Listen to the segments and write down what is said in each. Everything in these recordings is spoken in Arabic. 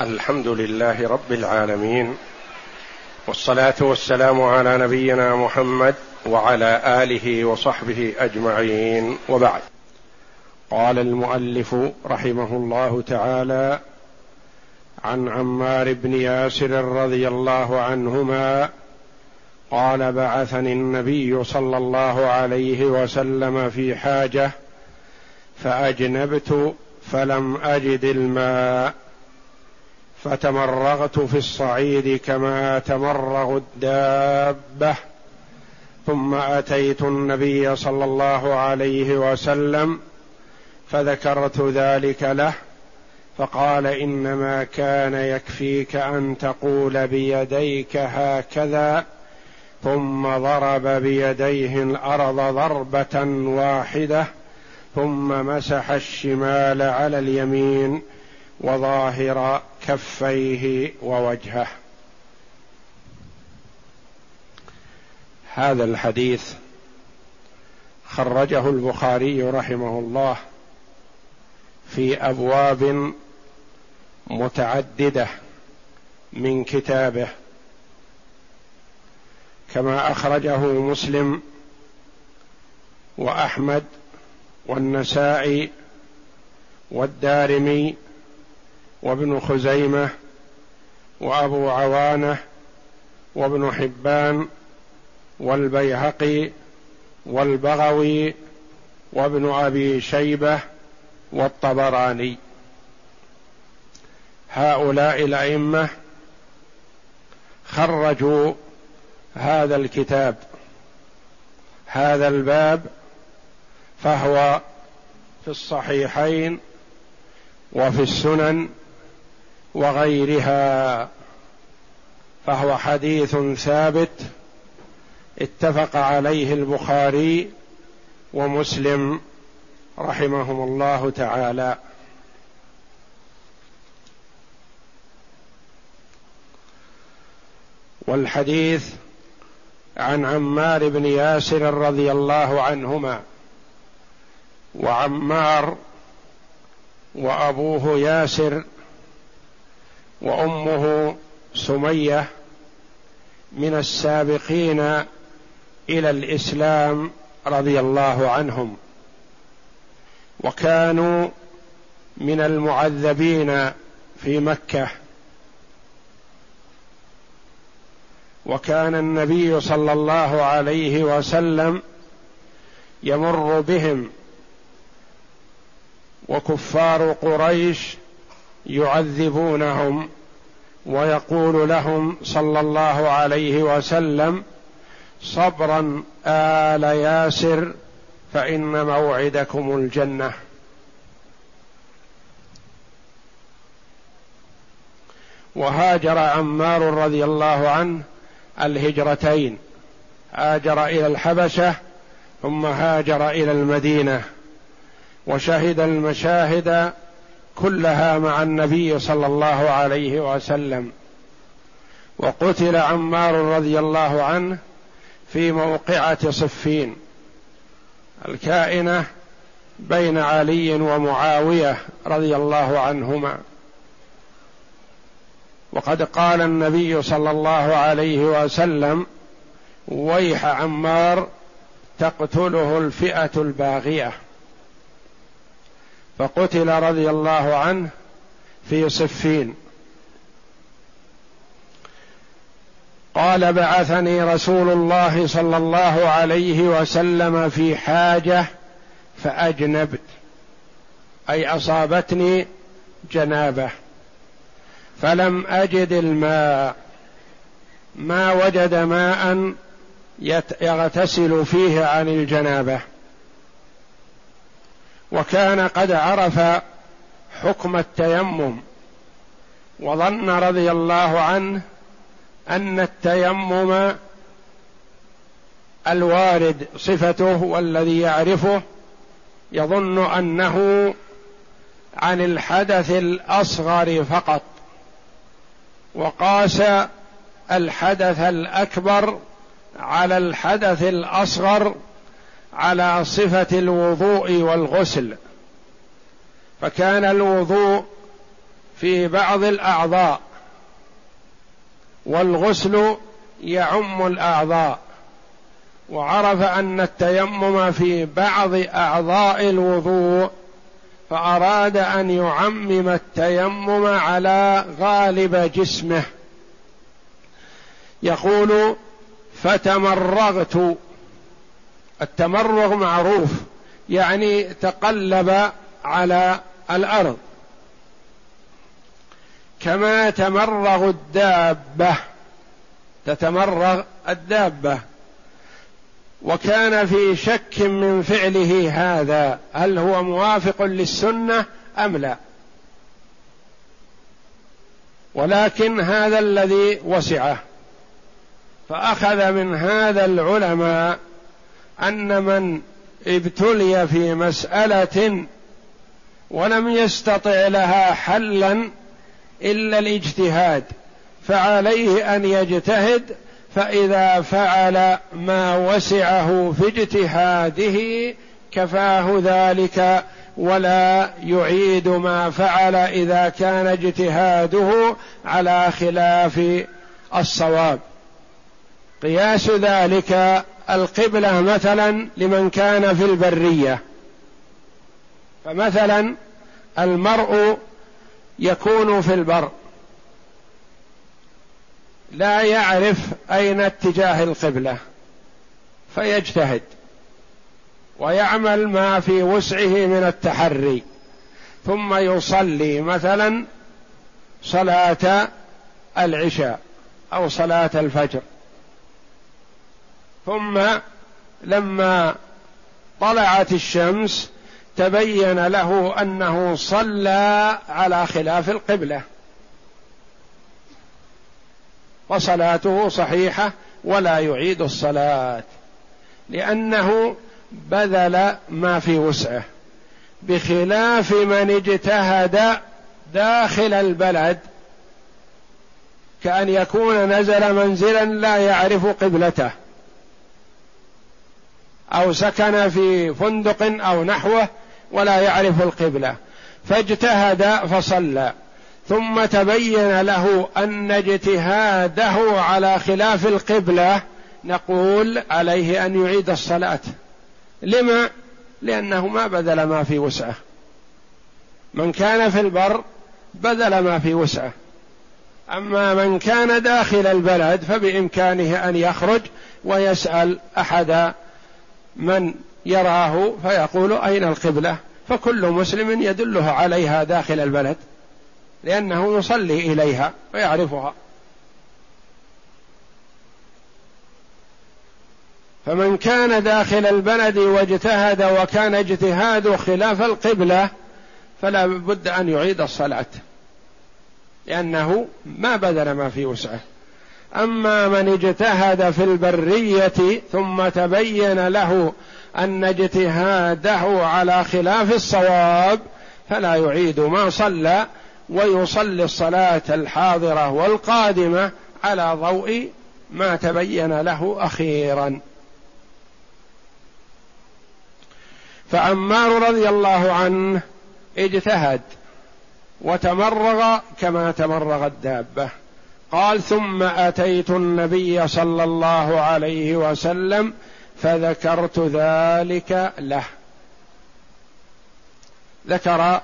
الحمد لله رب العالمين والصلاة والسلام على نبينا محمد وعلى آله وصحبه أجمعين وبعد. قال المؤلف رحمه الله تعالى عن عمار بن ياسر رضي الله عنهما قال بعثني النبي صلى الله عليه وسلم في حاجة فأجنبت فلم أجد الماء. فتمرغت في الصعيد كما تمرغ الدابة. ثم آتيت النبي صلى الله عليه وسلم فذكرت ذلك له فقال إنما كان يكفيك أن تقول بيديك هكذا ثم ضرب بيديه الأرض ضربة واحدة ثم مسح الشمال على اليمين. وظاهر كفيه ووجهه. هذا الحديث خرجه البخاري رحمه الله في أبواب متعددة من كتابه كما أخرجه مسلم وأحمد والنسائي والدارمي وابن خزيمة وأبو عوانة وابن حبان والبيهقي والبغوي وابن أبي شيبة والطبراني. هؤلاء الأئمة خرجوا هذا الكتاب هذا الباب فهو في الصحيحين وفي السنن وغيرها فهو حديث ثابت اتفق عليه البخاري ومسلم رحمهم الله تعالى. والحديث عن عمار بن ياسر رضي الله عنهما وعمار وأبوه ياسر وأمه سمية من السابقين إلى الإسلام رضي الله عنهم. وكانوا من المعذبين في مكة. وكان النبي صلى الله عليه وسلم يمر بهم. وكفار قريش يعذبونهم ويقول لهم صلى الله عليه وسلم صبرا آل ياسر فإن موعدكم الجنة. وهاجر عمار رضي الله عنه الهجرتين. هاجر إلى الحبشة ثم هاجر إلى المدينة. وشهد المشاهد كلها مع النبي صلى الله عليه وسلم. وقتل عمار رضي الله عنه في موقعة صفين. الكائنة بين علي ومعاوية رضي الله عنهما. وقد قال النبي صلى الله عليه وسلم ويح عمار تقتله الفئة الباغية. فقتل رضي الله عنه في صفين. قال بعثني رسول الله صلى الله عليه وسلم في حاجة فأجنبت أي أصابتني جنابة فلم أجد الماء. ما وجد ماء يغتسل فيه عن الجنابة. وكان قد عرف حكم التيمم. وظن رضي الله عنه أن التيمم الوارد صفته والذي يعرفه يظن أنه عن الحدث الأصغر فقط. وقاس الحدث الأكبر على الحدث الأصغر على صفة الوضوء والغسل. فكان الوضوء في بعض الأعضاء والغسل يعم الأعضاء. وعرف أن التيمم في بعض أعضاء الوضوء فأراد أن يعمم التيمم على غالب جسمه. يقول فتمرغت التمرغ معروف يعني تقلب على الأرض. كما تمرغ الدابة تتمرغ الدابة. وكان في شك من فعله هذا هل هو موافق للسنة أم لا. ولكن هذا الذي وسعه فأخذ من هذا العلماء أن من ابتلي في مسألة ولم يستطع لها حلا إلا الاجتهاد فعليه أن يجتهد فإذا فعل ما وسعه في اجتهاده كفاه ذلك ولا يعيد ما فعل إذا كان اجتهاده على خلاف الصواب. قياس ذلك القبلة مثلا لمن كان في البرية. فمثلا المرء يكون في البر. لا يعرف أين اتجاه القبلة. فيجتهد. ويعمل ما في وسعه من التحري. ثم يصلي مثلا صلاة العشاء أو صلاة الفجر. ثم لما طلعت الشمس تبين له أنه صلى على خلاف القبلة. وصلاته صحيحة ولا يعيد الصلاة لأنه بذل ما في وسعه بخلاف من اجتهد داخل البلد كأن يكون نزل منزلا لا يعرف قبلته. أو سكن في فندق أو نحوه ولا يعرف القبلة. فاجتهد فصلى. ثم تبين له أن اجتهاده على خلاف القبلة نقول عليه أن يعيد الصلاة. لما؟ لأنه ما بذل ما في وسعة. من كان في البر بذل ما في وسعة. أما من كان داخل البلد فبإمكانه أن يخرج ويسأل أحد من يراه فيقول أين القبلة؟ فكل مسلم يدله عليها داخل البلد لأنه يصلي إليها ويعرفها فمن كان داخل البلد واجتهد وكان اجتهاده خلاف القبلة فلا بد أن يعيد الصلاة لأنه ما بذل ما في وسعة. أما من اجتهد في البرية ثم تبين له أن اجتهاده على خلاف الصواب فلا يعيد ما صلى ويصلي الصلاة الحاضرة والقادمة على ضوء ما تبين له أخيرا. فعمار رضي الله عنه اجتهد وتمرغ كما تمرغ الدابة. قال ثم أتيت النبي صلى الله عليه وسلم فذكرت ذلك له. ذكر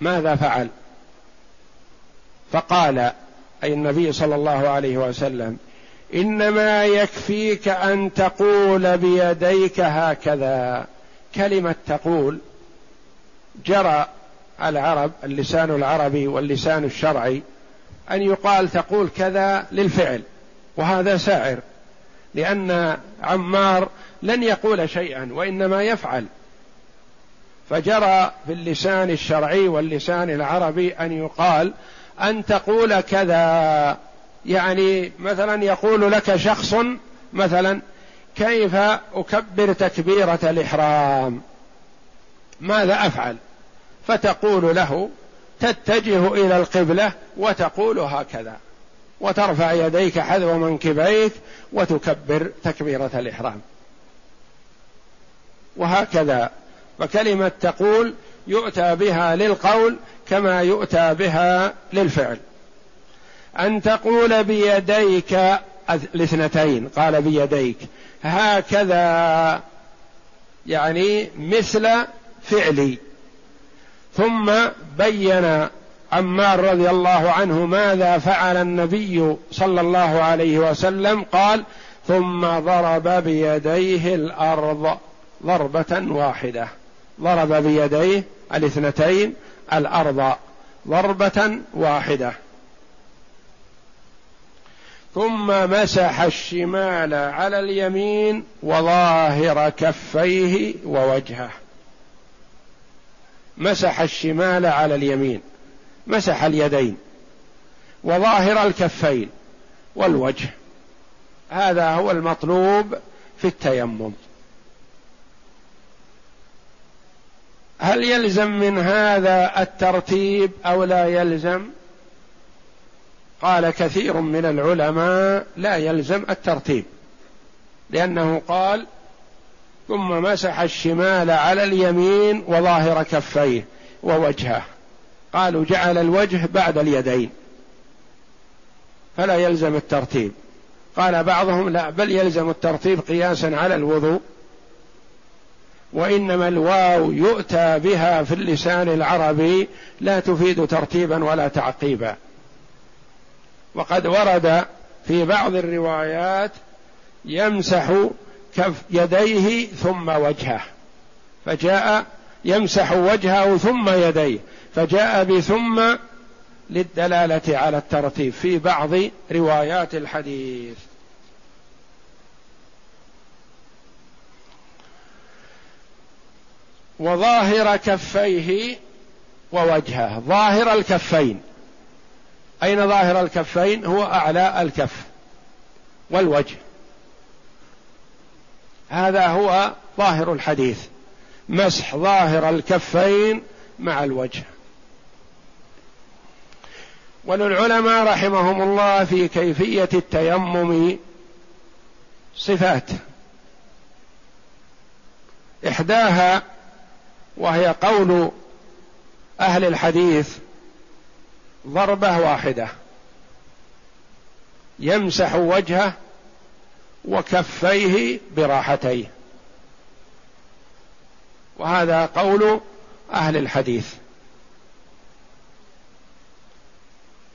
ماذا فعل؟ فقال أي النبي صلى الله عليه وسلم إنما يكفيك أن تقول بيديك هكذا. كلمة تقول جرى العرب اللسان العربي واللسان الشرعي أن يقال تقول كذا للفعل وهذا سائر لأن عمار لن يقول شيئا وإنما يفعل. فجرى في اللسان الشرعي واللسان العربي أن يقال أن تقول كذا يعني مثلا يقول لك شخص مثلا كيف أكبر تكبيرة الإحرام؟ ماذا أفعل؟ فتقول له تتجه إلى القبلة وتقول هكذا. وترفع يديك حذو منكبيك وتكبر تكبيرة الإحرام. وهكذا. فكلمة تقول يؤتى بها للقول كما يؤتى بها للفعل. أن تقول بيديك الاثنتين قال بيديك. هكذا. يعني مثل فعلي. ثم بين عمار رضي الله عنه ماذا فعل النبي صلى الله عليه وسلم؟ قال ثم ضرب بيديه الأرض ضربة واحدة. ضرب بيديه الاثنتين الأرض ضربة واحدة. ثم مسح الشمال على اليمين وظاهر كفيه ووجهه. مسح الشمال على اليمين مسح اليدين وظاهر الكفين والوجه. هذا هو المطلوب في التيمم. هل يلزم من هذا الترتيب أو لا يلزم؟ قال كثير من العلماء لا يلزم الترتيب لأنه قال ثم مسح الشمال على اليمين وظاهر كفيه ووجهه. قالوا جعل الوجه بعد اليدين. فلا يلزم الترتيب. قال بعضهم لا بل يلزم الترتيب قياسا على الوضوء. وإنما الواو يؤتى بها في اللسان العربي لا تفيد ترتيبا ولا تعقيبا. وقد ورد في بعض الروايات يمسح كف يديه ثم وجهه. فجاء يمسح وجهه ثم يديه. فجاء بثم للدلالة على الترتيب في بعض روايات الحديث. وظاهر كفيه ووجهه. ظاهر الكفين. أين ظاهر الكفين؟ هو أعلى الكف والوجه. هذا هو ظاهر الحديث. مسح ظاهر الكفين مع الوجه. وللعلماء رحمهم الله في كيفية التيمم صفات. إحداها وهي قول أهل الحديث ضربة واحدة. يمسح وجهه وكفيه براحتيه. وهذا قول أهل الحديث.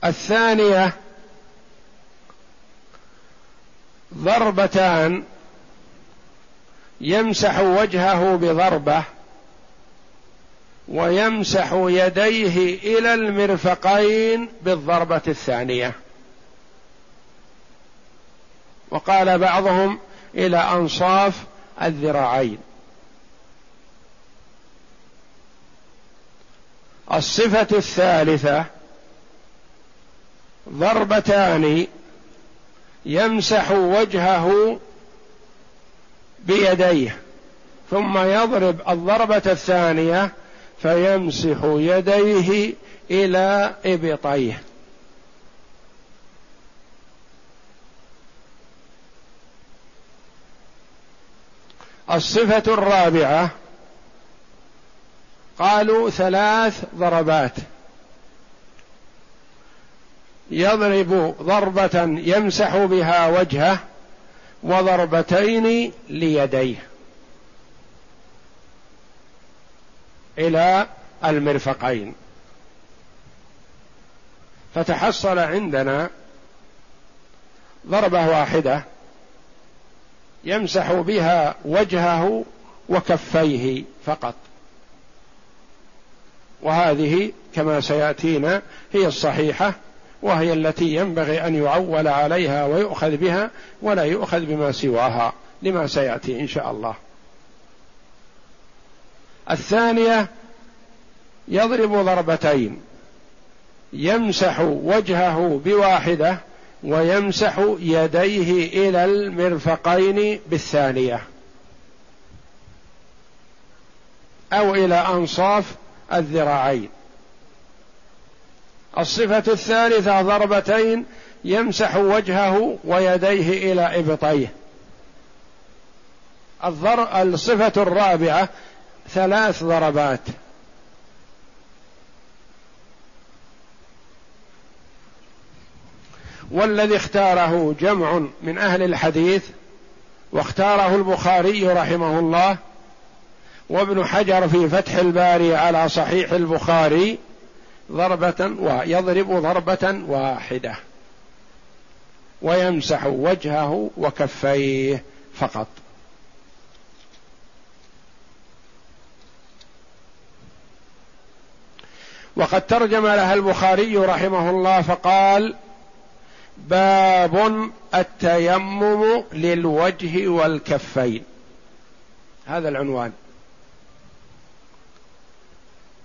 الثانية ضربتان يمسح وجهه بضربة ويمسح يديه إلى المرفقين بالضربة الثانية. وقال بعضهم إلى أنصاف الذراعين. الصفة الثالثة ضربتان يمسح وجهه بيديه ثم يضرب الضربة الثانية فيمسح يديه إلى إبطيه. الصفة الرابعة قالوا ثلاث ضربات. يضرب ضربة يمسح بها وجهه وضربتين ليديه. إلى المرفقين. فتحصل عندنا ضربة واحدة يمسح بها وجهه وكفيه فقط. وهذه كما سيأتينا هي الصحيحة وهي التي ينبغي أن يعول عليها ويؤخذ بها ولا يؤخذ بما سواها لما سيأتي إن شاء الله. الثانية يضرب ضربتين يمسح وجهه بواحدة ويمسح يديه إلى المرفقين بالثانية. أو إلى أنصاف الذراعين. الصفة الثالثة ضربتين يمسح وجهه ويديه إلى إبطيه. الصفة الرابعة ثلاث ضربات. والذي اختاره جمع من أهل الحديث واختاره البخاري رحمه الله وابن حجر في فتح الباري على صحيح البخاري ضربة ويضرب ضربة واحدة ويمسح وجهه وكفيه فقط. وقد ترجم لها البخاري رحمه الله فقال باب التيمم للوجه والكفين. هذا العنوان.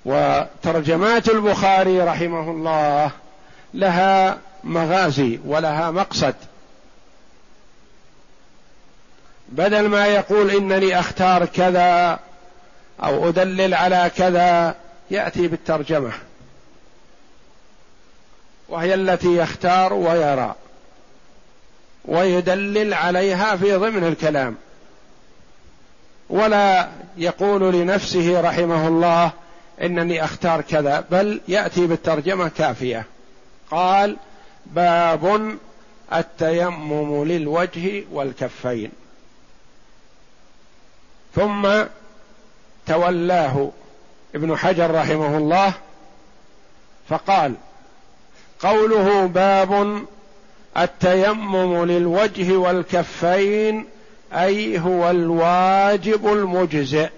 وترجمات البخاري رحمه الله لها مغازي ولها مقصد. بدل ما يقول إنني أختار كذا أو أدلل على كذا يأتي بالترجمة. وهي التي يختار ويرى ويدلل عليها في ضمن الكلام. ولا يقول لنفسه رحمه الله إنني أختار كذا بل يأتي بالترجمة كافية. قال باب التيمم للوجه والكفين. ثم تولاه ابن حجر رحمه الله فقال قوله باب التيمم للوجه والكفين أي هو الواجب المجزئ.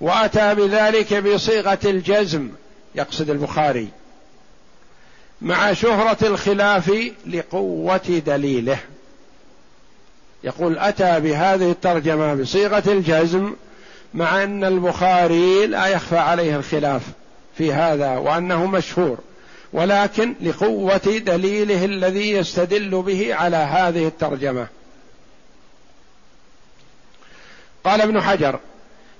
وأتى بذلك بصيغة الجزم يقصد البخاري مع شهرة الخلاف لقوة دليله. يقول أتى بهذه الترجمة بصيغة الجزم مع أن البخاري لا يخفى عليه الخلاف. في هذا وأنه مشهور ولكن لقوة دليله الذي يستدل به على هذه الترجمة. قال ابن حجر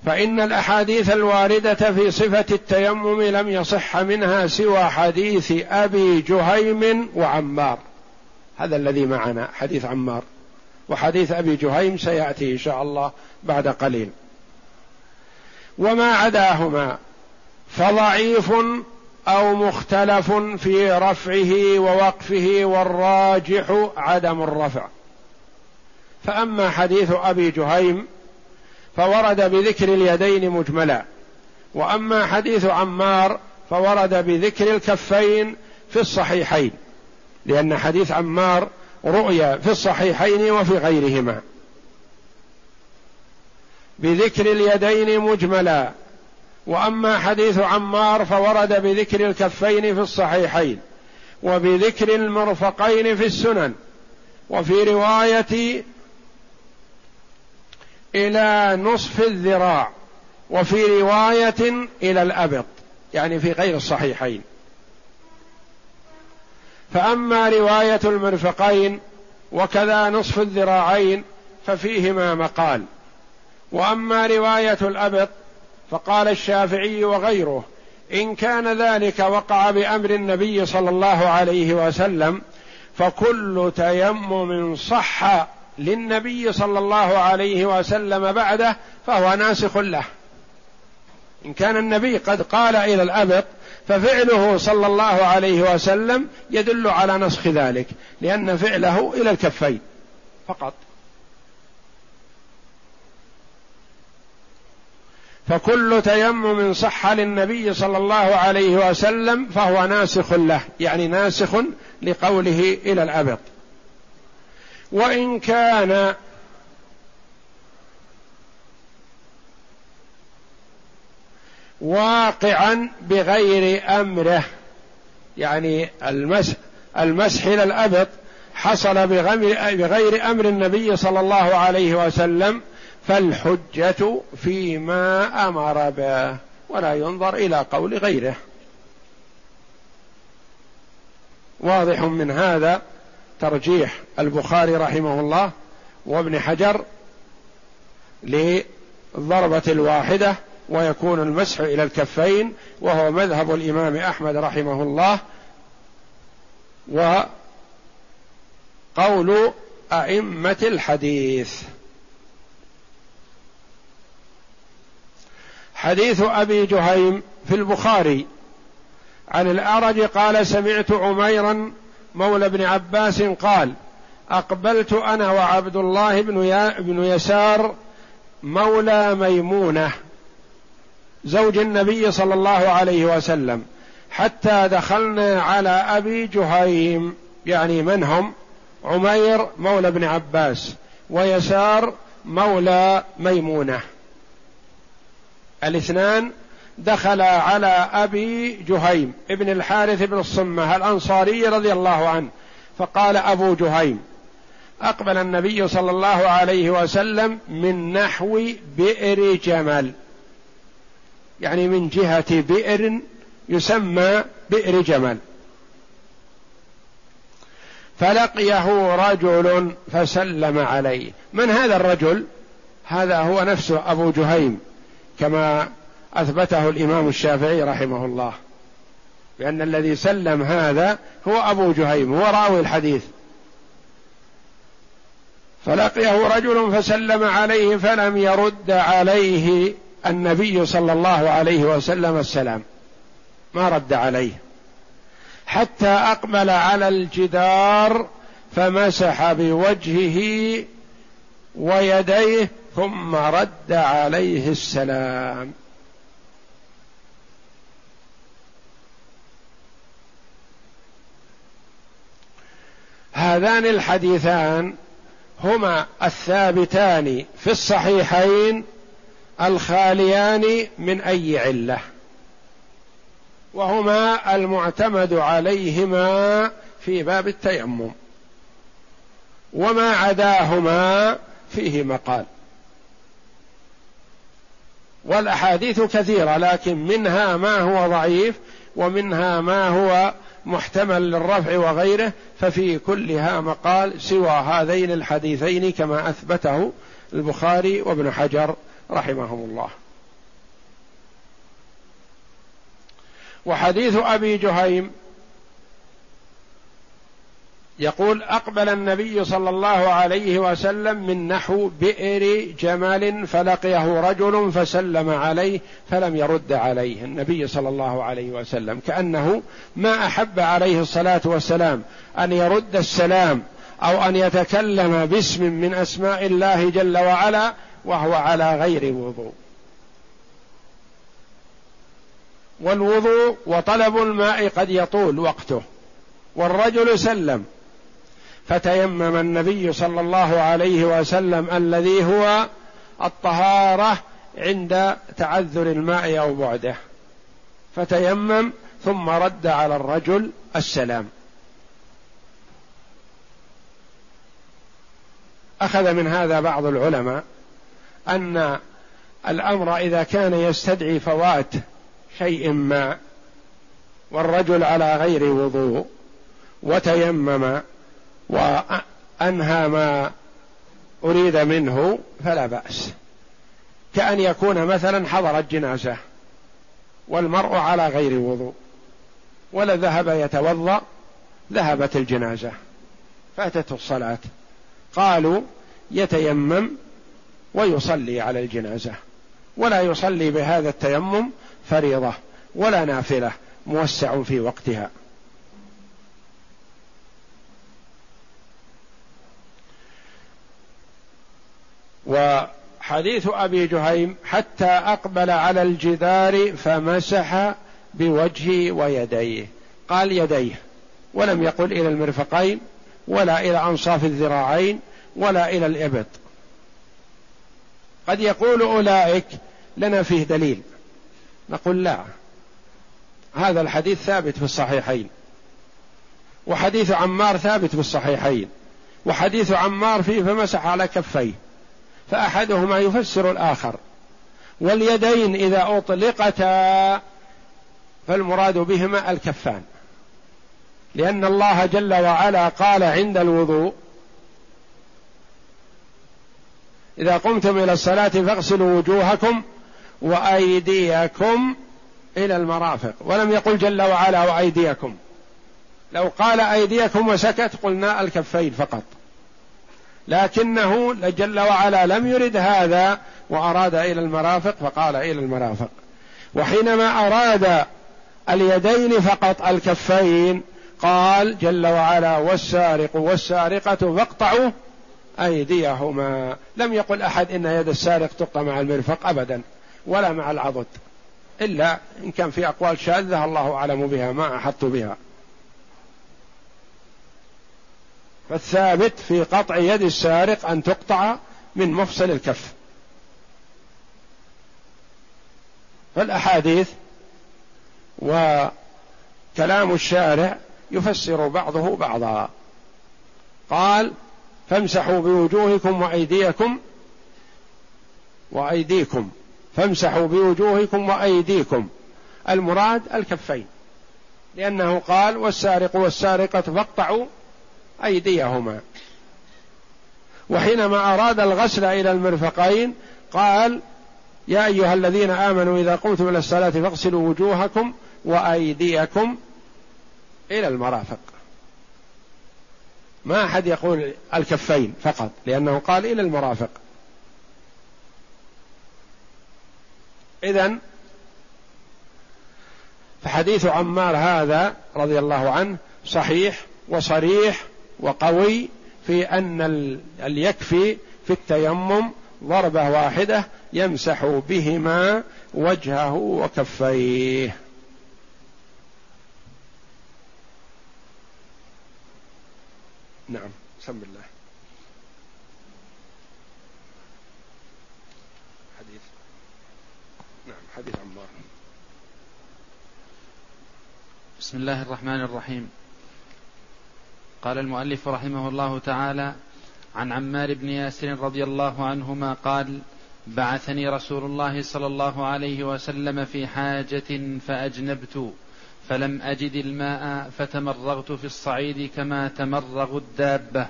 فإن الأحاديث الواردة في صفة التيمم لم يصح منها سوى حديث أبي جهيم وعمار. هذا الذي معنا حديث عمار. وحديث أبي جهيم سيأتي إن شاء الله بعد قليل. وما عداهما فضعيف أو مختلف في رفعه ووقفه والراجح عدم الرفع. فأما حديث أبي جهيم فورد بذكر اليدين مجملا وأما حديث عمار فورد بذكر الكفين في الصحيحين لأن حديث عمار رؤيا في الصحيحين وفي غيرهما. بذكر اليدين مجملا وأما حديث عمار فورد بذكر الكفين في الصحيحين وبذكر المرفقين في السنن وفي رواية إلى نصف الذراع وفي رواية إلى الأبط يعني في غير الصحيحين. فأما رواية المرفقين وكذا نصف الذراعين ففيهما مقال. وأما رواية الأبط فقال الشافعي وغيره إن كان ذلك وقع بأمر النبي صلى الله عليه وسلم فكل تيمم صح للنبي صلى الله عليه وسلم بعده فهو ناسخ له. إن كان النبي قد قال إلى الابط ففعله صلى الله عليه وسلم يدل على نسخ ذلك لأن فعله إلى الكفين فقط. فكل تيمم صح للنبي صلى الله عليه وسلم فهو ناسخ له يعني ناسخ لقوله إلى الابط وإن كان واقعا بغير أمره يعني المسح المسح إلى الابط حصل بغير أمر النبي صلى الله عليه وسلم فالحجة فيما أمر به ولا ينظر إلى قول غيره. واضح من هذا ترجيح البخاري رحمه الله وابن حجر للضربة الواحدة ويكون المسح إلى الكفين وهو مذهب الإمام أحمد رحمه الله. وقول أئمة الحديث. حديث أبي جهيم في البخاري. عن الأعرج قال سمعت عميرا مولى ابن عباس قال أقبلت أنا وعبد الله بن, بن يسار مولى ميمونة زوج النبي صلى الله عليه وسلم حتى دخلنا على أبي جهيم يعني من هم؟ عمير مولى ابن عباس ويسار مولى ميمونة. الاثنان دخل على أبي جهيم ابن الحارث بن الصمة الأنصاري رضي الله عنه فقال أبو جهيم أقبل النبي صلى الله عليه وسلم من نحو بئر جمل يعني من جهة بئر يسمى بئر جمل. فلقيه رجل فسلم عليه. من هذا الرجل؟ هذا هو نفسه أبو جهيم. كما أثبته الإمام الشافعي رحمه الله بأن الذي سلم هذا هو أبو جهيم هو راوي الحديث. فلقيه رجل فسلم عليه فلم يرد عليه النبي صلى الله عليه وسلم السلام. ما رد عليه. حتى أقبل على الجدار فمسح بوجهه ويديه ثم رد عليه السلام. هذان الحديثان هما الثابتان في الصحيحين الخاليان من أي علة وهما المعتمد عليهما في باب التيمم وما عداهما فيه مقال. والأحاديث كثيرة لكن منها ما هو ضعيف ومنها ما هو محتمل للرفع وغيره ففي كلها مقال سوى هذين الحديثين كما أثبته البخاري وابن حجر رحمهم الله. وحديث أبي جهيم يقول أقبل النبي صلى الله عليه وسلم من نحو بئر جمال فلقيه رجل فسلم عليه فلم يرد عليه النبي صلى الله عليه وسلم كأنه ما أحب عليه الصلاة والسلام أن يرد السلام أو أن يتكلم باسم من أسماء الله جل وعلا وهو على غير وضوء. والوضوء وطلب الماء قد يطول وقته. والرجل سلم. فتيمم النبي صلى الله عليه وسلم الذي هو الطهارة عند تعذر الماء أو بعده. فتيمم ثم رد على الرجل السلام. أخذ من هذا بعض العلماء أن الأمر إذا كان يستدعي فوات شيء ما والرجل على غير وضوء وتيمم وأنهى ما أريد منه فلا بأس. كأن يكون مثلا حضرت جنازة والمرء على غير وضوء ولا ذهب يتوضأ ذهبت الجنازة فاتته الصلاة. قالوا يتيمم ويصلي على الجنازة ولا يصلي بهذا التيمم فريضة ولا نافلة موسع في وقتها. وحديث أبي جهيم حتى أقبل على الجدار فمسح بوجهه ويديه. قال يديه ولم يقل إلى المرفقين ولا إلى أنصاف الذراعين ولا إلى الإبط. قد يقول أولئك لنا فيه دليل. نقول لا هذا الحديث ثابت في الصحيحين وحديث عمار ثابت في الصحيحين وحديث عمار فيه فمسح على كفيه. فأحدهما يفسر الآخر. واليدين إذا أطلقتا فالمراد بهما الكفان. لأن الله جل وعلا قال عند الوضوء إذا قمتم إلى الصلاة فاغسلوا وجوهكم وأيديكم إلى المرافق. ولم يقل جل وعلا وأيديكم. لو قال أيديكم وسكت قلنا الكفين فقط. لكنه جل وعلا لم يرد هذا وأراد إلى المرافق فقال إلى المرافق. وحينما أراد اليدين فقط الكفين قال جل وعلا والسارق والسارقة فاقطعوا أيديهما. لم يقل أحد إن يد السارق تقطع مع المرفق أبدا ولا مع العضد إلا إن كان في أقوال شاذة الله أعلم بها ما أحط بها. فالثابت في قطع يد السارق أن تقطع من مفصل الكف. فالأحاديث وكلام الشارع يفسر بعضه بعضا. قال فامسحوا بوجوهكم وأيديكم وأيديكم. فامسحوا بوجوهكم وأيديكم. المراد الكفين. لأنه قال والسارق والسارقة فاقطعوا أيديهما. وحينما أراد الغسل إلى المرفقين قال يا أيها الذين آمنوا إذا قمتم إلى الصلاة فاغسلوا وجوهكم وأيديكم إلى المرافق. ما أحد يقول الكفين فقط لأنه قال إلى المرافق. إذا فحديث عمار هذا رضي الله عنه صحيح وصريح وقوي في أن اليكفي في التيمم ضربة واحدة يمسح بهما وجهه وكفيه. نعم سم الله. حديث. نعم حديث عمار. بسم الله الرحمن الرحيم. قال المؤلف رحمه الله تعالى عن عمار بن ياسر رضي الله عنهما قال بعثني رسول الله صلى الله عليه وسلم في حاجة فأجنبت فلم أجد الماء فتمرغت في الصعيد كما تمرغ الدابة.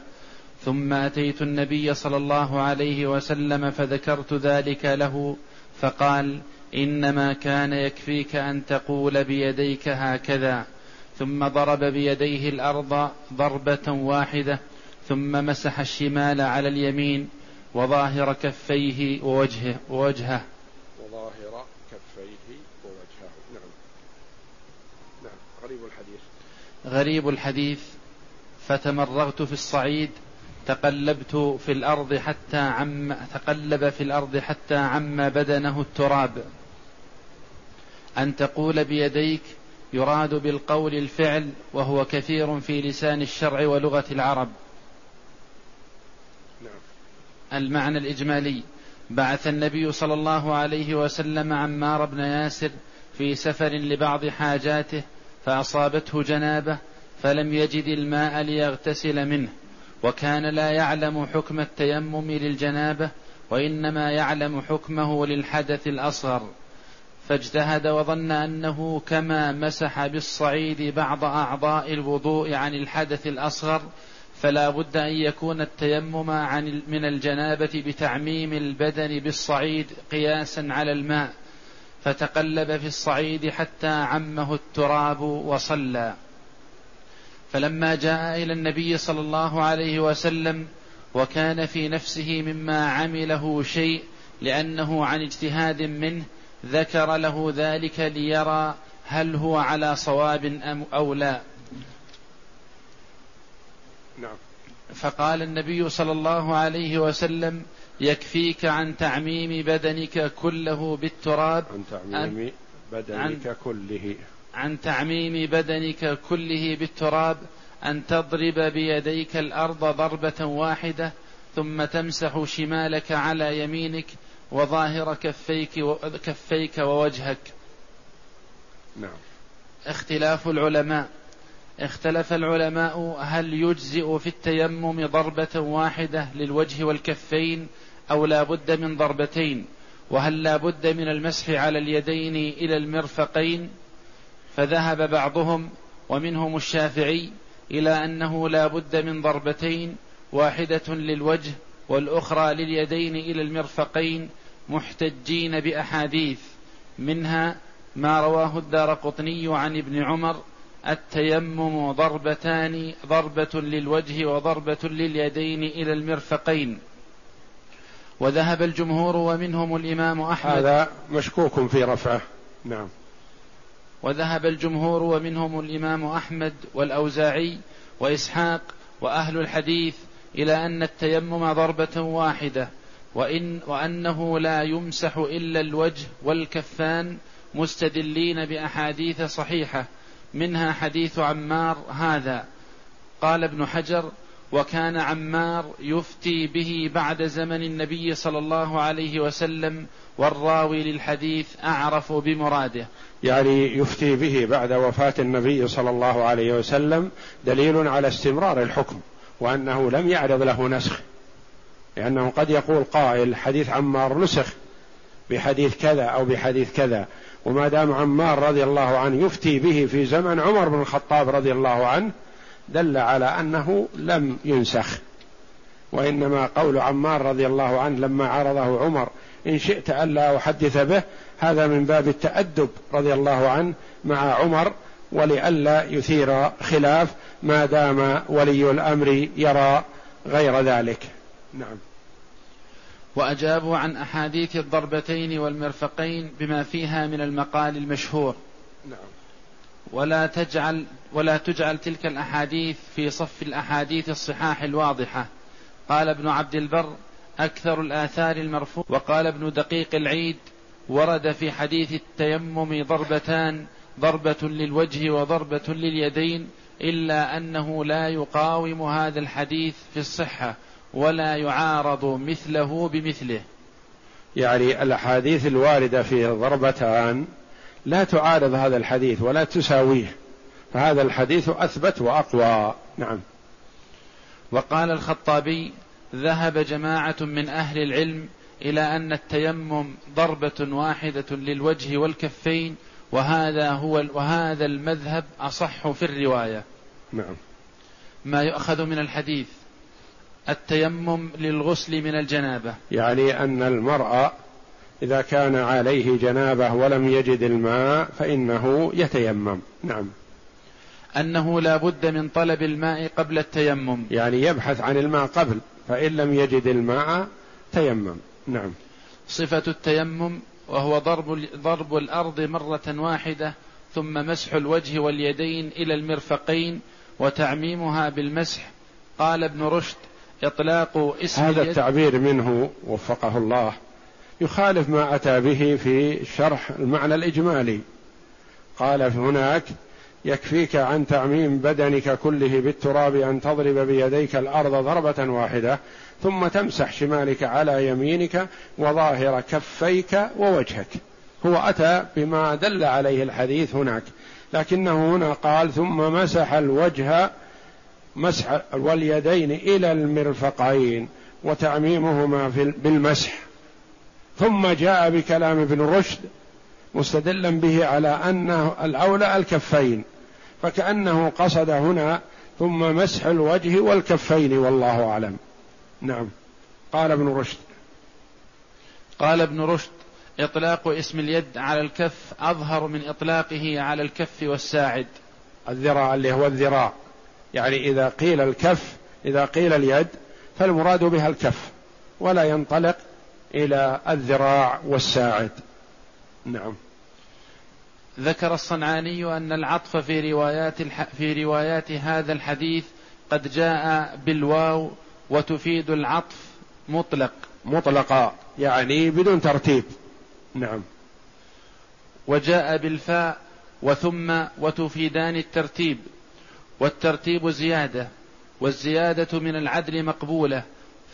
ثم أتيت النبي صلى الله عليه وسلم فذكرت ذلك له فقال إنما كان يكفيك أن تقول بيديك هكذا. ثم ضرب بيديه الأرض ضربة واحدة ثم مسح الشمال على اليمين وظاهر كفيه ووجهه ووجهه. وظاهر كفيه ووجهه. نعم. نعم. غريب الحديث. غريب الحديث. فتمرغت في الصعيد تقلبت في الأرض حتى عم تقلب في الأرض حتى عم بدنه التراب. أن تقول بيديك يراد بالقول الفعل وهو كثير في لسان الشرع ولغة العرب. نعم. المعنى الإجمالي. بعث النبي صلى الله عليه وسلم عمار بن ياسر في سفر لبعض حاجاته فأصابته جنابة فلم يجد الماء ليغتسل منه. وكان لا يعلم حكم التيمم للجنابة وإنما يعلم حكمه للحدث الأصغر. فاجتهد وظن أنه كما مسح بالصعيد بعض أعضاء الوضوء عن الحدث الأصغر فلا بد أن يكون التيمم عن من الجنابة بتعميم البدن بالصعيد قياسا على الماء فتقلب في الصعيد حتى عمه التراب وصلى. فلما جاء إلى النبي صلى الله عليه وسلم وكان في نفسه مما عمله شيء لأنه عن اجتهاد منه ذكر له ذلك ليرى هل هو على صواب أم أو لا. نعم. فقال النبي صلى الله عليه وسلم يكفيك عن تعميم بدنك كله بالتراب عن تعميم بدنك عن كله. عن تعميم بدنك كله بالتراب أن تضرب بيديك الأرض ضربة واحدة ثم تمسح شمالك على يمينك وظاهر كفيك كفيك ووجهك. نعم. اختلاف العلماء. اختلف العلماء هل يجزئ في التيمم ضربة واحدة للوجه والكفين أو لا بد من ضربتين؟ وهل لا بد من المسح على اليدين إلى المرفقين؟ فذهب بعضهم ومنهم الشافعي إلى أنه لا بد من ضربتين واحدة للوجه والأخرى لليدين إلى المرفقين محتجين بأحاديث منها ما رواه الدار قطني عن ابن عمر التيمم ضربتان ضربة للوجه وضربة لليدين إلى المرفقين. وذهب الجمهور ومنهم الإمام أحمد. هذا مشكوك في رفعه. نعم. وذهب الجمهور ومنهم الإمام أحمد والأوزاعي وإسحاق وأهل الحديث إلى أن التيمم ضربة واحدة وإن وأنه لا يمسح إلا الوجه والكفان مستدلين بأحاديث صحيحة منها حديث عمار هذا. قال ابن حجر وكان عمار يفتي به بعد زمن النبي صلى الله عليه وسلم والراوي للحديث أعرف بمراده. يعني يفتي به بعد وفاة النبي صلى الله عليه وسلم دليل على استمرار الحكم. وأنه لم يعرض له نسخ. لأنه قد يقول قائل حديث عمار نسخ بحديث كذا أو بحديث كذا. وما دام عمار رضي الله عنه يفتي به في زمن عمر بن الخطاب رضي الله عنه دل على أنه لم ينسخ. وإنما قول عمار رضي الله عنه لما عرضه عمر إن شئت ألا أحدث به هذا من باب التأدب رضي الله عنه مع عمر ولئلا يثير خلاف ما دام ولي الأمر يرى غير ذلك. نعم. وأجابوا عن أحاديث الضربتين والمرفقين بما فيها من المقال المشهور. نعم. ولا تجعل ولا تجعل تلك الأحاديث في صف الأحاديث الصحاح الواضحة. قال ابن عبد البر أكثر الآثار المرفوع وقال ابن دقيق العيد ورد في حديث التيمم ضربتان ضربة للوجه وضربة لليدين إلا أنه لا يقاوم هذا الحديث في الصحة ولا يعارض مثله بمثله. يعني الأحاديث الواردة في ضربتان لا تعارض هذا الحديث ولا تساويه فهذا الحديث أثبت وأقوى. نعم. وقال الخطابي ذهب جماعة من أهل العلم إلى أن التيمم ضربة واحدة للوجه والكفين وهذا هو وهذا المذهب أصح في الرواية. نعم. ما يؤخذ من الحديث التيمم للغسل من الجنابة. يعني أن المرأة إذا كان عليه جنابة ولم يجد الماء فإنه يتيمم. نعم. أنه لا بد من طلب الماء قبل التيمم. يعني يبحث عن الماء قبل فإن لم يجد الماء تيمم. نعم. صفة التيمم وهو ضرب ضرب الأرض مرة واحدة ثم مسح الوجه واليدين إلى المرفقين وتعميمها بالمسح. قال ابن رشد إطلاق اسم هذا التعبير منه وفقه الله. يخالف ما أتى به في شرح المعنى الإجمالي. قال هناك يكفيك عن تعميم بدنك كله بالتراب أن تضرب بيديك الأرض ضربة واحدة ثم تمسح شمالك على يمينك وظاهر كفيك ووجهك. هو أتى بما دل عليه الحديث هناك لكنه هنا قال ثم مسح الوجه مسح واليدين إلى المرفقين وتعميمهما بالمسح. ثم جاء بكلام ابن رشد مستدلا به على انه الأولى الكفين فكأنه قصد هنا ثم مسح الوجه والكفين والله أعلم. نعم. قال ابن رشد. قال ابن رشد إطلاق اسم اليد على الكف أظهر من إطلاقه على الكف والساعد. الذراع اللي هو الذراع. يعني إذا قيل الكف إذا قيل اليد فالمراد بها الكف. ولا ينطلق إلى الذراع والساعد. نعم. ذكر الصنعاني أن العطف في روايات الح... في روايات هذا الحديث قد جاء بالواو وتفيد العطف مطلق. مطلقا يعني بدون ترتيب. نعم. وجاء بالفاء وثم وتفيدان الترتيب. والترتيب زيادة والزيادة من العدل مقبولة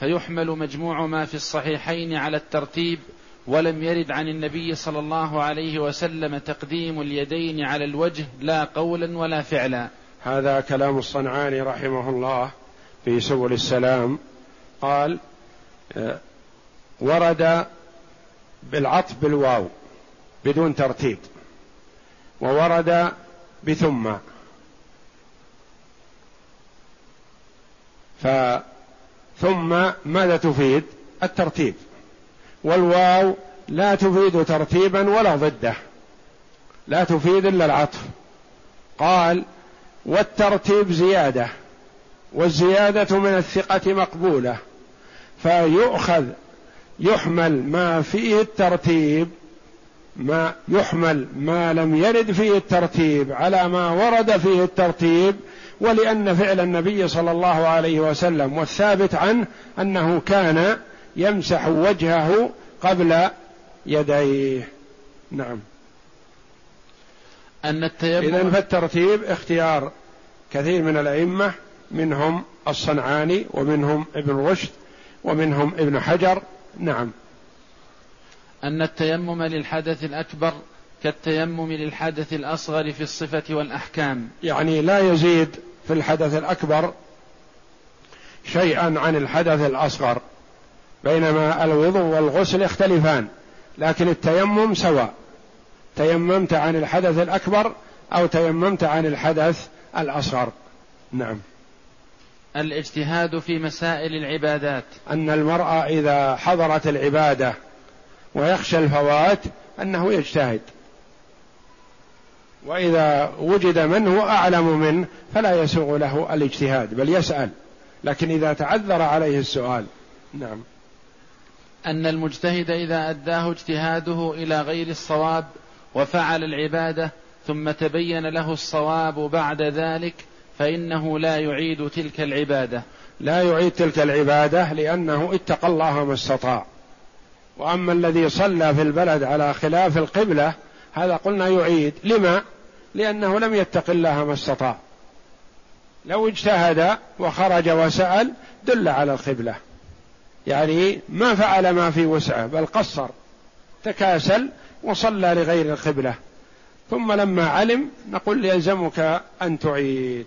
فيحمل مجموع ما في الصحيحين على الترتيب ولم يرد عن النبي صلى الله عليه وسلم تقديم اليدين على الوجه لا قولا ولا فعلا. هذا كلام الصنعاني رحمه الله. في سبل السلام قال آه، ورد بالعطف بالواو بدون ترتيب وورد بثم. ف ثم ماذا تفيد؟ الترتيب. والواو لا تفيد ترتيبا ولا ضده لا تفيد إلا العطف. قال والترتيب زيادة. والزيادة من الثقة مقبولة فيؤخذ يحمل ما فيه الترتيب ما يحمل ما لم يرد فيه الترتيب على ما ورد فيه الترتيب ولأن فعل النبي صلى الله عليه وسلم والثابت عنه أنه كان يمسح وجهه قبل يديه. نعم. أن التيمم إذا فالترتيب اختيار كثير من الأئمة منهم الصنعاني ومنهم ابن رشد ومنهم ابن حجر. نعم. أن التيمم للحدث الأكبر كالتيمم للحدث الأصغر في الصفة والأحكام. يعني لا يزيد في الحدث الأكبر شيئا عن الحدث الأصغر بينما الوضوء والغسل يختلفان لكن التيمم سواء. تيممت عن الحدث الأكبر أو تيممت عن الحدث الأصغر. نعم. الاجتهاد في مسائل العبادات. أن المرأة إذا حضرت العبادة ويخشى الفوات أنه يجتهد. وإذا وجد من هو أعلم منه فلا يسوغ له الاجتهاد بل يسأل. لكن إذا تعذر عليه السؤال نعم. أن المجتهد إذا أداه اجتهاده إلى غير الصواب وفعل العبادة ثم تبين له الصواب بعد ذلك فإنه لا يعيد تلك العبادة. لا يعيد تلك العبادة لأنه اتقى الله ما استطاع. وأما الذي صلى في البلد على خلاف القبلة هذا قلنا يعيد. لما؟ لأنه لم يتق الله ما استطاع. لو اجتهد وخرج وسأل دل على القبلة. يعني ما فعل ما في وسعه بل قصر تكاسل وصلى لغير القبلة. ثم لما علم نقول يلزمك أن تعيد.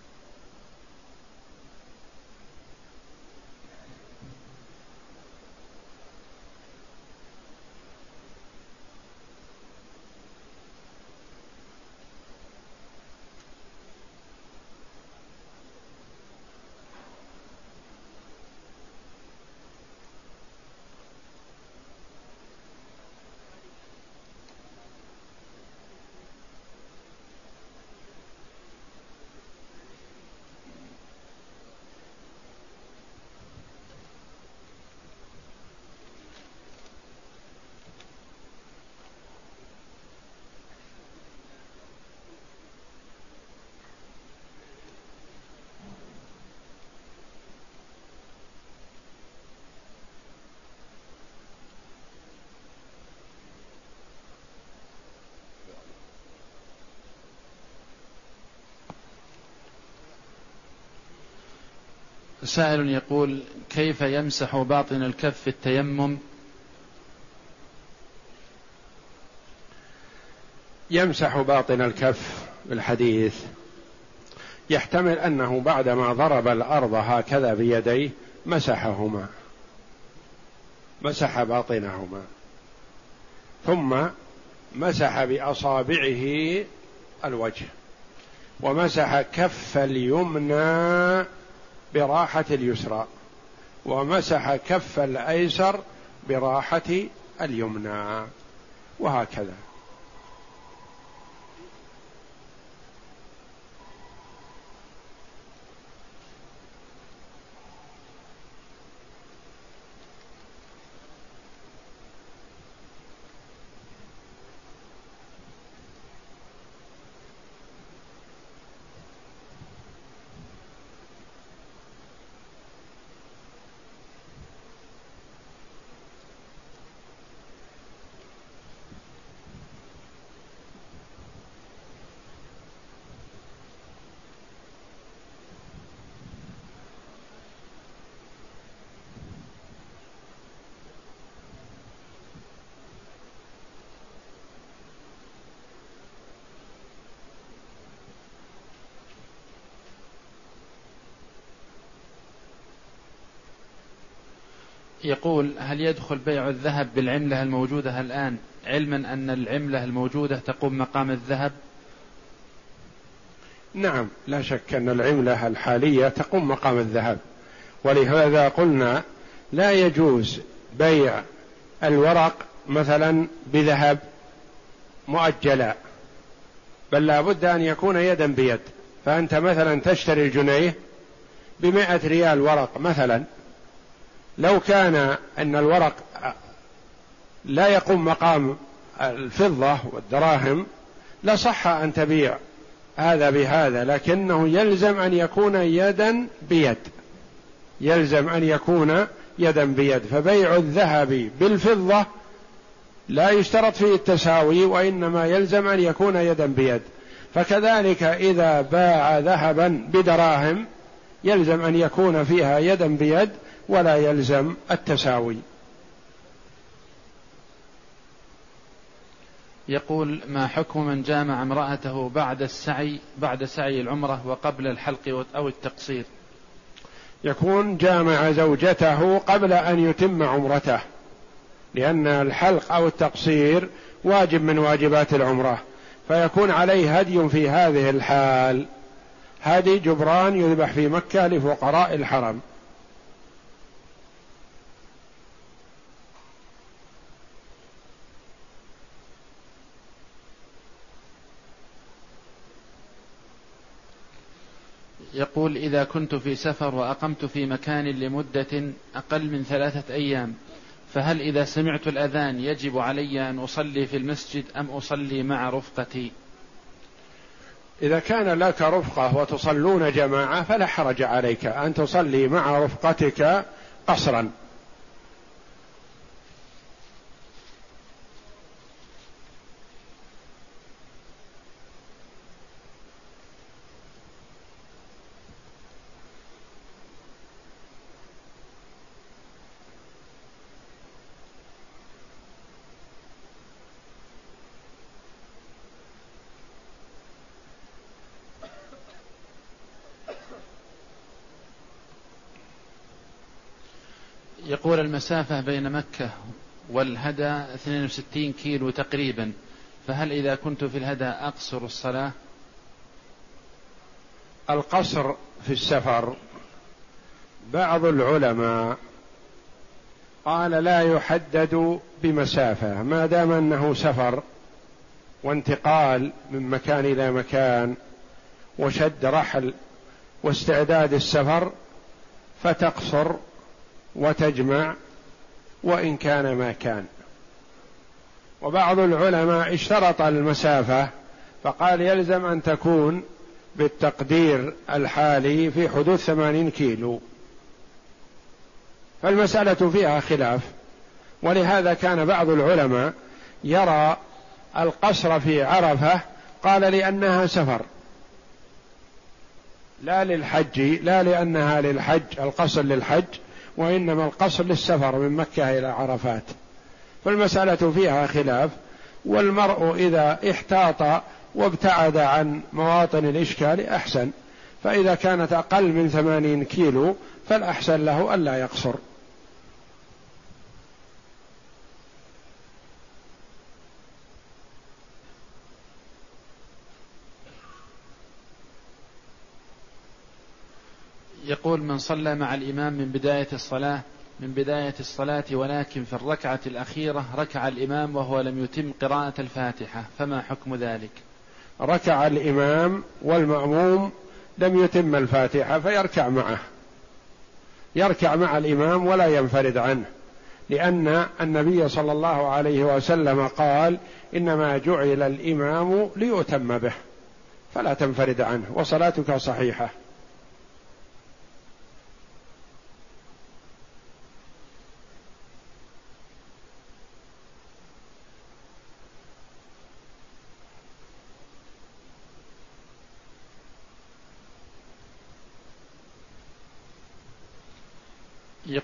سائل يقول كيف يمسح باطن الكف في التيمم؟ يمسح باطن الكف بالحديث يحتمل أنه بعدما ضرب الأرض هكذا بيديه مسحهما. مسح باطنهما. ثم مسح بأصابعه الوجه. ومسح كف اليمنى براحة اليسرى ومسح كف الأيسر براحة اليمنى وهكذا. يقول هل يدخل بيع الذهب بالعملة الموجودة الآن؟ علما أن العملة الموجودة تقوم مقام الذهب؟ نعم لا شك أن العملة الحالية تقوم مقام الذهب. ولهذا قلنا لا يجوز بيع الورق مثلا بذهب مؤجلا بل لا بد أن يكون يدا بيد. فأنت مثلا تشتري الجنيه بمائة ريال ورق مثلا لو كان أن الورق لا يقوم مقام الفضة والدراهم لصح أن تبيع هذا بهذا لكنه يلزم أن يكون يدا بيد. يلزم أن يكون يدا بيد. فبيع الذهب بالفضة لا يشترط فيه التساوي وإنما يلزم أن يكون يدا بيد. فكذلك إذا باع ذهبا بدراهم يلزم أن يكون فيها يدا بيد ولا يلزم التساوي. يقول ما حكم من جامع امرأته بعد السعي بعد سعي العمرة وقبل الحلق أو التقصير؟ يكون جامع زوجته قبل أن يتم عمرته لأن الحلق أو التقصير واجب من واجبات العمرة فيكون عليه هدي في هذه الحال. هدي جبران يذبح في مكة لفقراء الحرم. يقول إذا كنت في سفر وأقمت في مكان لمدة أقل من ثلاثة أيام فهل إذا سمعت الأذان يجب علي أن أصلي في المسجد أم أصلي مع رفقتي؟ إذا كان لك رفقة وتصلون جماعة فلا حرج عليك أن تصلي مع رفقتك قصرا يقول المسافة بين مكة والهدى 62 كيلو تقريبا. فهل إذا كنت في الهدى أقصر الصلاة؟ القصر في السفر بعض العلماء قال لا يحدد بمسافة ما دام أنه سفر وانتقال من مكان إلى مكان وشد رحل واستعداد السفر فتقصر وتجمع وإن كان ما كان. وبعض العلماء اشترط المسافة فقال يلزم أن تكون بالتقدير الحالي في حدود ثمانين كيلو. فالمسألة فيها خلاف ولهذا كان بعض العلماء يرى القصر في عرفة قال لأنها سفر. لا للحج لا لأنها للحج القصر للحج وإنما القصر للسفر من مكة إلى عرفات. فالمسألة فيها خلاف والمرء إذا احتاط وابتعد عن مواطن الإشكال أحسن فإذا كانت أقل من ثمانين كيلو فالأحسن له ألا يقصر. يقول من صلى مع الإمام من بداية الصلاة من بداية الصلاة ولكن في الركعة الأخيرة ركع الإمام وهو لم يتم قراءة الفاتحة فما حكم ذلك؟ ركع الإمام والمأموم لم يتم الفاتحة فيركع معه. يركع مع الإمام ولا ينفرد عنه لأن النبي صلى الله عليه وسلم قال إنما جعل الإمام ليؤتم به فلا تنفرد عنه وصلاتك صحيحة.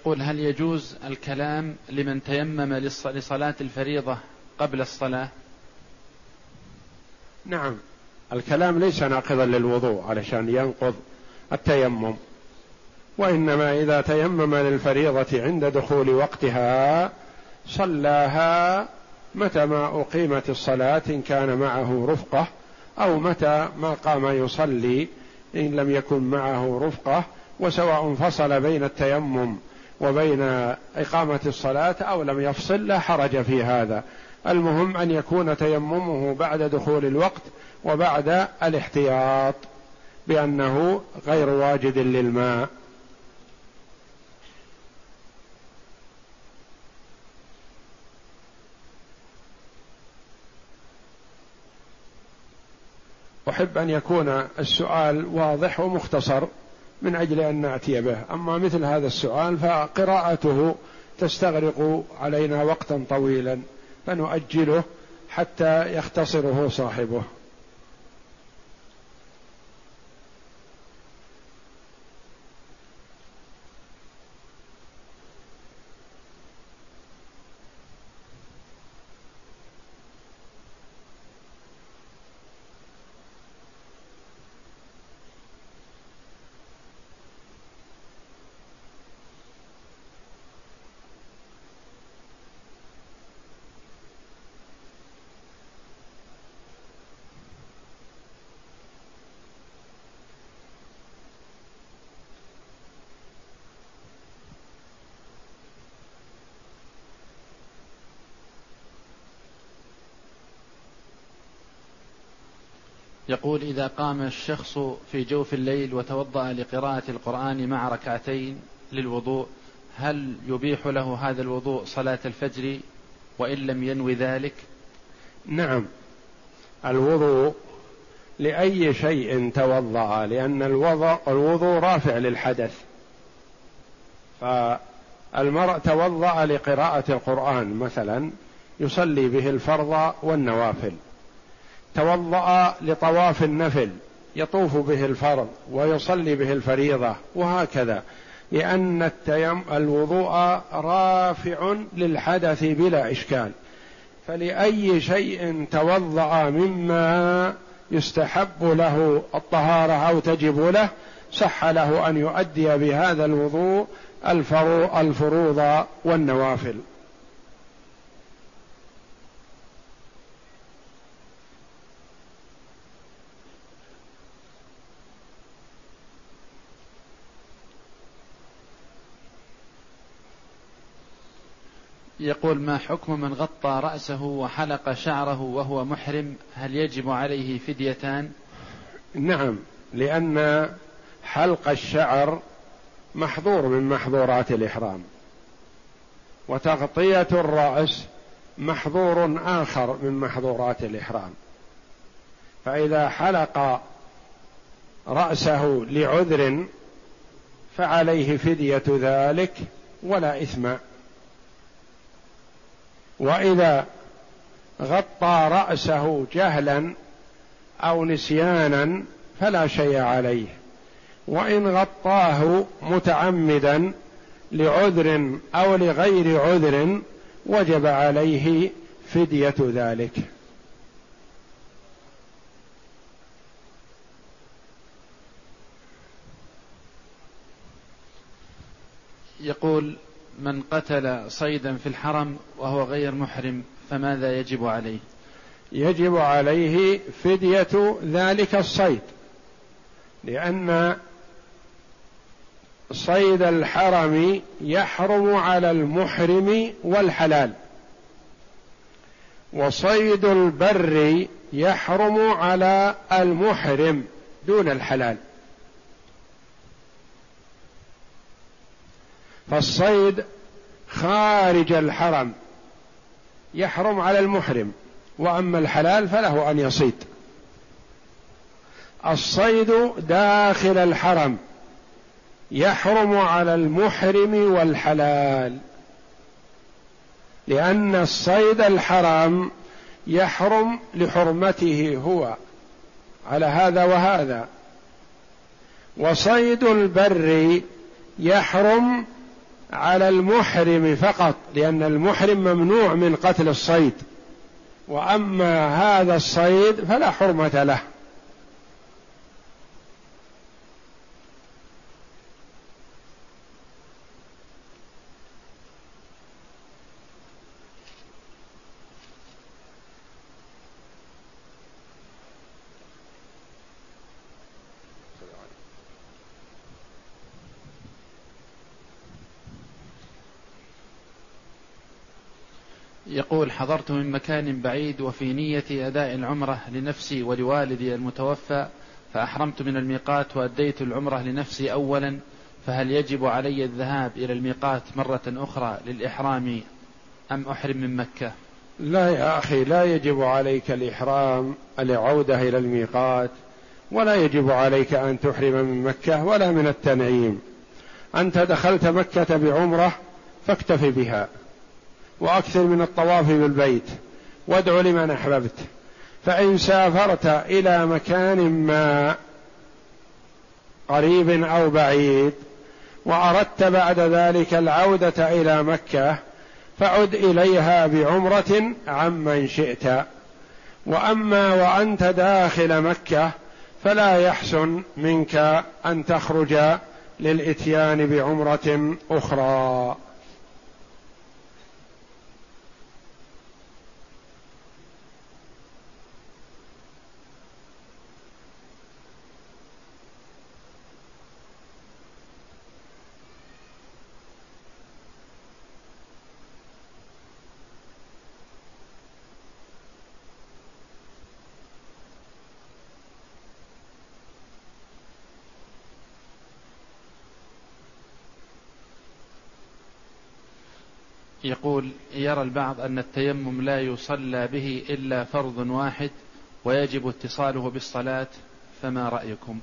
يقول هل يجوز الكلام لمن تيمم لصلاة الفريضة قبل الصلاة؟ نعم. الكلام ليس ناقضا للوضوء علشان ينقض التيمم. وإنما إذا تيمم للفريضة عند دخول وقتها صلاها متى ما أقيمت الصلاة إن كان معه رفقة أو متى ما قام يصلي إن لم يكن معه رفقة وسواء فصل بين التيمم وبين إقامة الصلاة أو لم يفصل لا حرج في هذا. المهم أن يكون تيممه بعد دخول الوقت وبعد الاحتياط بأنه غير واجد للماء. أحب أن يكون السؤال واضح ومختصر. من أجل أن نأتي به. أما مثل هذا السؤال فقراءته تستغرق علينا وقتا طويلا فنؤجله حتى يختصره صاحبه. يقول إذا قام الشخص في جوف الليل وتوضأ لقراءة القرآن مع ركعتين للوضوء هل يبيح له هذا الوضوء صلاة الفجر وإن لم ينوي ذلك؟ نعم. الوضوء لأي شيء توضأ لأن الوضوء, الوضوء رافع للحدث. فالمرء توضأ لقراءة القرآن مثلا يصلي به الفرض والنوافل. توضأ لطواف النفل يطوف به الفرض ويصلي به الفريضة وهكذا لأن الوضوء رافع للحدث بلا إشكال. فلأي شيء توضأ مما يستحب له الطهارة أو تجب له صح له أن يؤدي بهذا الوضوء الفروض والنوافل. يقول ما حكم من غطى رأسه وحلق شعره وهو محرم؟ هل يجب عليه فديتان؟ نعم لأن حلق الشعر محظور من محظورات الإحرام. وتغطية الرأس محظور آخر من محظورات الإحرام. فإذا حلق رأسه لعذر فعليه فدية ذلك ولا إثم. وإذا غطى رأسه جهلا أو نسيانا فلا شيء عليه. وإن غطاه متعمدا لعذر أو لغير عذر وجب عليه فدية ذلك. يقول من قتل صيدا في الحرم وهو غير محرم فماذا يجب عليه؟ يجب عليه فدية ذلك الصيد لأن صيد الحرم يحرم على المحرم والحلال وصيد البر يحرم على المحرم دون الحلال. فالصيد خارج الحرم يحرم على المحرم وأما الحلال فله أن يصيد. الصيد داخل الحرم يحرم على المحرم والحلال لأن الصيد الحرام يحرم لحرمته هو على هذا وهذا. وصيد البر يحرم على المحرم فقط لأن المحرم ممنوع من قتل الصيد. وأما هذا الصيد فلا حرمة له. يقول حضرت من مكان بعيد وفي نية أداء العمرة لنفسي ولوالدي المتوفى فأحرمت من الميقات وأديت العمرة لنفسي أولا فهل يجب علي الذهاب إلى الميقات مرة أخرى للإحرام أم أحرم من مكة? لا يا أخي لا يجب عليك الإحرام العودة إلى الميقات ولا يجب عليك أن تحرم من مكة ولا من التنعيم. أنت دخلت مكة بعمرة فاكتف بها. وأكثر من الطواف بالبيت. وادع لمن أحببت. فإن سافرت إلى مكان ما قريب أو بعيد وأردت بعد ذلك العودة إلى مكة فعد إليها بعمرة عمن شئت. وأما وأنت داخل مكة فلا يحسن منك أن تخرج للإتيان بعمرة أخرى. يقول يرى البعض أن التيمم لا يصلى به إلا فرض واحد ويجب اتصاله بالصلاة فما رأيكم؟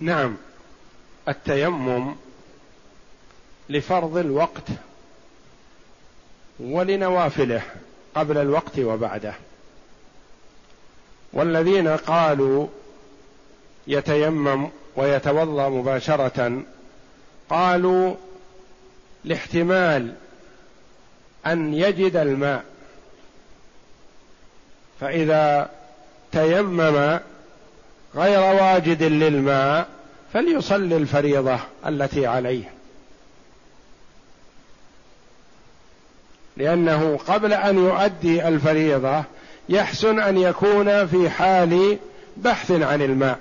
نعم التيمم لفرض الوقت ولنوافله قبل الوقت وبعده. والذين قالوا يتيمم ويتوضأ مباشرة قالوا لاحتمال أن يجد الماء. فإذا تيمم غير واجد للماء فليصلي الفريضة التي عليه. لأنه قبل أن يؤدي الفريضة يحسن أن يكون في حال بحث عن الماء.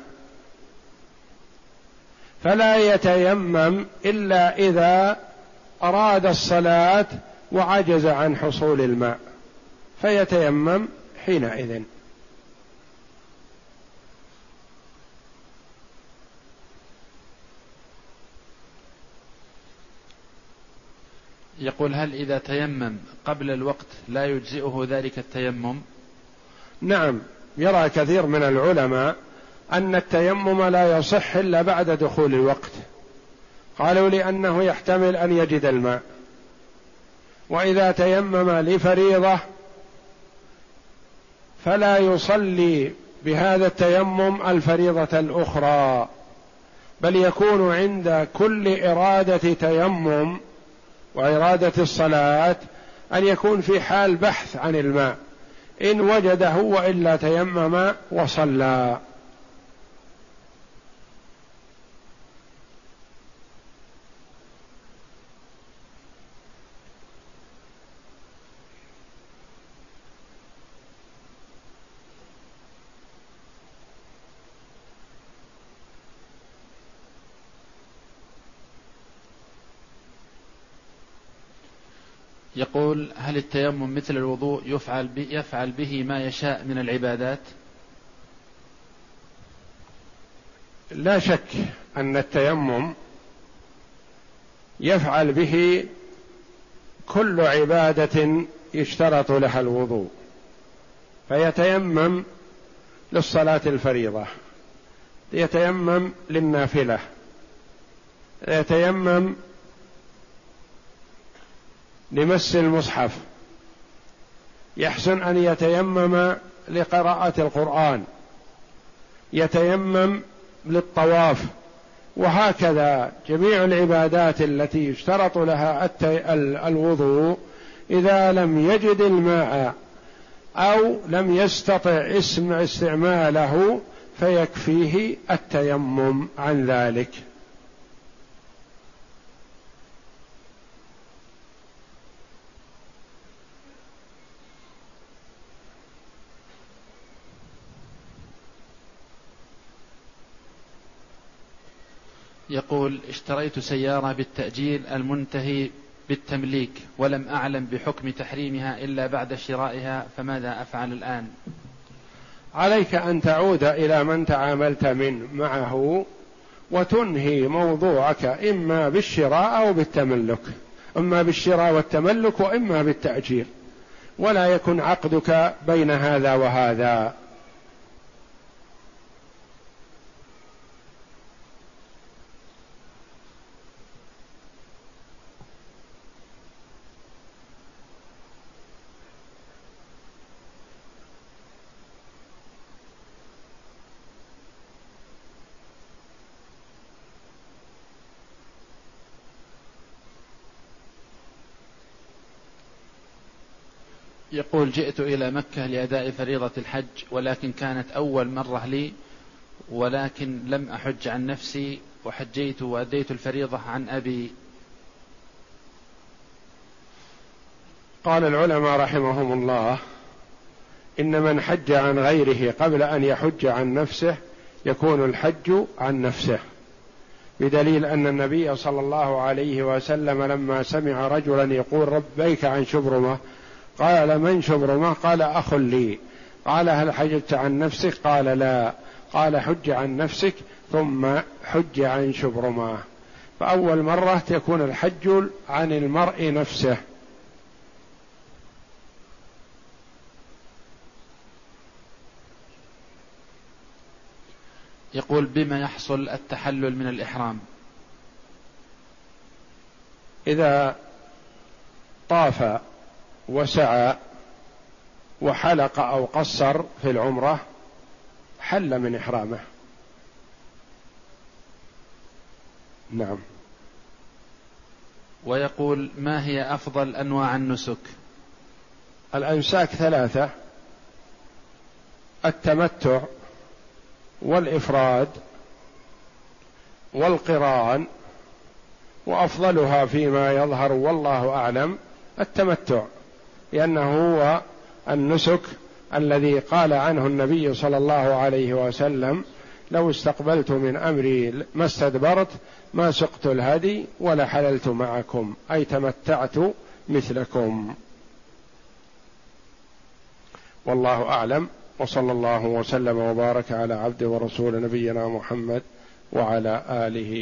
فلا يتيمم إلا إذا أراد الصلاة وعجز عن حصول الماء فيتيمم حينئذ. يقول هل إذا تيمم قبل الوقت لا يجزئه ذلك التيمم؟ نعم يرى كثير من العلماء أن التيمم لا يصح إلا بعد دخول الوقت. قالوا لأنه يحتمل أن يجد الماء. وإذا تيمم لفريضة فلا يصلي بهذا التيمم الفريضة الأخرى بل يكون عند كل إرادة تيمم وإرادة الصلاة أن يكون في حال بحث عن الماء إن وجده وإلا تيمم وصلى. يقول هل التيمم مثل الوضوء يفعل يفعل به ما يشاء من العبادات؟ لا شك أن التيمم يفعل به كل عبادة يشترط لها الوضوء فيتيمم للصلاة الفريضة يتيمم للنافلة يتيمم لمس المصحف. يحسن أن يتيمم لقراءة القرآن. يتيمم للطواف. وهكذا جميع العبادات التي يشترط لها الوضوء إذا لم يجد الماء أو لم يستطع اسم استعماله فيكفيه التيمم عن ذلك. يقول اشتريت سيارة بالتأجيل المنتهي بالتمليك ولم أعلم بحكم تحريمها إلا بعد شرائها فماذا أفعل الآن؟ عليك أن تعود إلى من تعاملت من معه وتنهي موضوعك إما بالشراء أو بالتملك إما بالشراء والتملك وإما بالتاجير ولا يكن عقدك بين هذا وهذا. يقول جئت إلى مكة لأداء فريضة الحج ولكن كانت أول مرة لي ولكن لم أحج عن نفسي وحجيت وأديت الفريضة عن أبي. قال العلماء رحمهم الله إن من حج عن غيره قبل أن يحج عن نفسه يكون الحج عن نفسه. بدليل أن النبي صلى الله عليه وسلم لما سمع رجلا يقول ربيك عن شبرمة قال من شبرمة قال أخ لي. قال هل حجت عن نفسك؟ قال لا. قال حج عن نفسك ثم حج عن شبرمة فأول مرة تكون الحج عن المرء نفسه. يقول بما يحصل التحلل من الإحرام. إذا طاف وسعى وحلق أو قصر في العمرة حل من إحرامه. نعم. ويقول ما هي أفضل أنواع النسك؟ الانساك ثلاثة التمتع والإفراد والقران وأفضلها فيما يظهر والله أعلم التمتع. لأنه هو النسك الذي قال عنه النبي صلى الله عليه وسلم لو استقبلت من أمري ما استدبرت ما سقت الهدي ولا حللت معكم أي تمتعت مثلكم. والله أعلم وصلى الله وسلم وبارك على عبد ورسول نبينا محمد وعلى آله